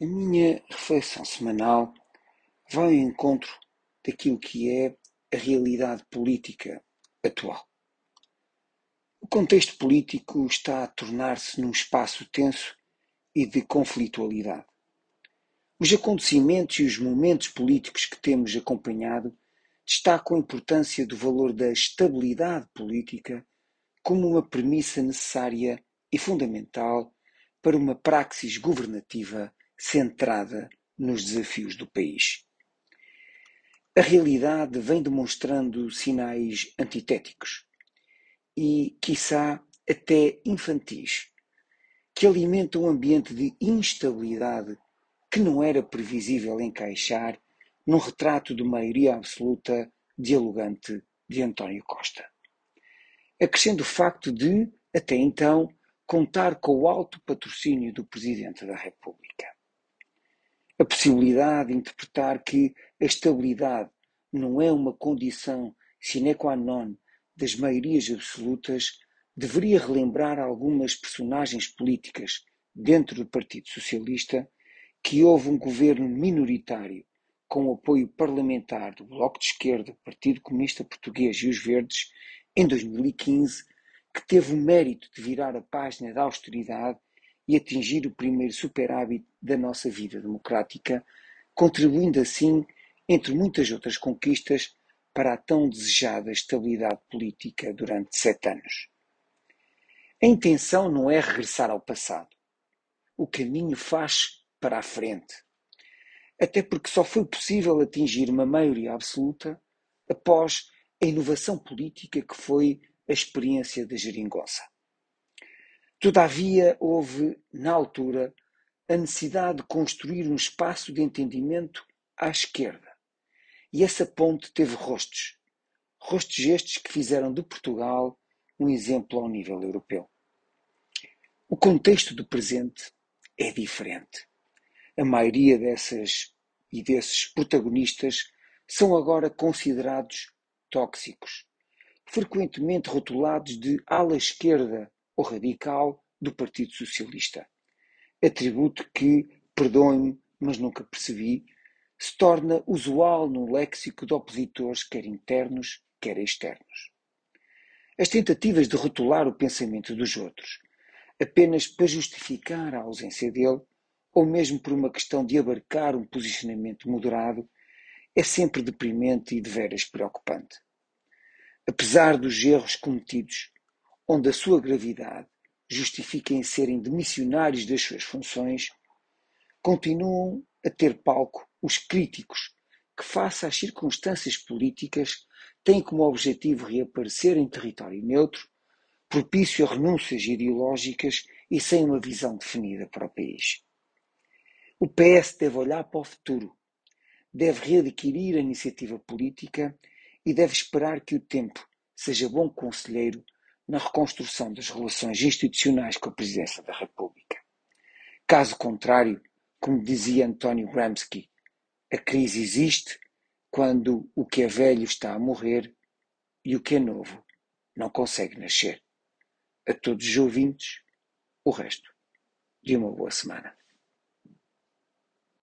A minha reflexão semanal vai ao encontro daquilo que é a realidade política atual. O contexto político está a tornar-se num espaço tenso e de conflitualidade. Os acontecimentos e os momentos políticos que temos acompanhado destacam a importância do valor da estabilidade política como uma premissa necessária e fundamental para uma praxis governativa centrada nos desafios do país. A realidade vem demonstrando sinais antitéticos e, quiçá, até infantis, que alimentam um ambiente de instabilidade que não era previsível encaixar num retrato de maioria absoluta dialogante de António Costa. Acrescendo o facto de, até então, contar com o alto patrocínio do Presidente da República a possibilidade de interpretar que a estabilidade não é uma condição sine qua non das maiorias absolutas deveria relembrar algumas personagens políticas dentro do Partido Socialista que houve um governo minoritário com apoio parlamentar do Bloco de Esquerda, Partido Comunista Português e os Verdes em 2015, que teve o mérito de virar a página da austeridade e atingir o primeiro superávit da nossa vida democrática, contribuindo assim, entre muitas outras conquistas, para a tão desejada estabilidade política durante sete anos. A intenção não é regressar ao passado. O caminho faz para a frente. Até porque só foi possível atingir uma maioria absoluta após a inovação política que foi a experiência da geringonça. Todavia, houve, na altura, a necessidade de construir um espaço de entendimento à esquerda. E essa ponte teve rostos. Rostos estes que fizeram de Portugal um exemplo ao nível europeu. O contexto do presente é diferente. A maioria dessas e desses protagonistas são agora considerados tóxicos, frequentemente rotulados de ala esquerda ou radical do Partido Socialista. Atributo que, perdoem-me, mas nunca percebi, se torna usual no léxico de opositores, quer internos, quer externos. As tentativas de rotular o pensamento dos outros, apenas para justificar a ausência dele, ou mesmo por uma questão de abarcar um posicionamento moderado, é sempre deprimente e de veras preocupante. Apesar dos erros cometidos, onde a sua gravidade justifica em serem demissionários das suas funções, continuam a ter palco os críticos que, face às circunstâncias políticas, têm como objetivo reaparecer em território neutro, propício a renúncias ideológicas e sem uma visão definida para o país. O PS deve olhar para o futuro, deve readquirir a iniciativa política e deve esperar que o tempo seja bom conselheiro na reconstrução das relações institucionais com a Presidência da República. Caso contrário, como dizia António Gramsci, a crise existe quando o que é velho está a morrer e o que é novo não consegue nascer. A todos os ouvintes, o resto de uma boa semana.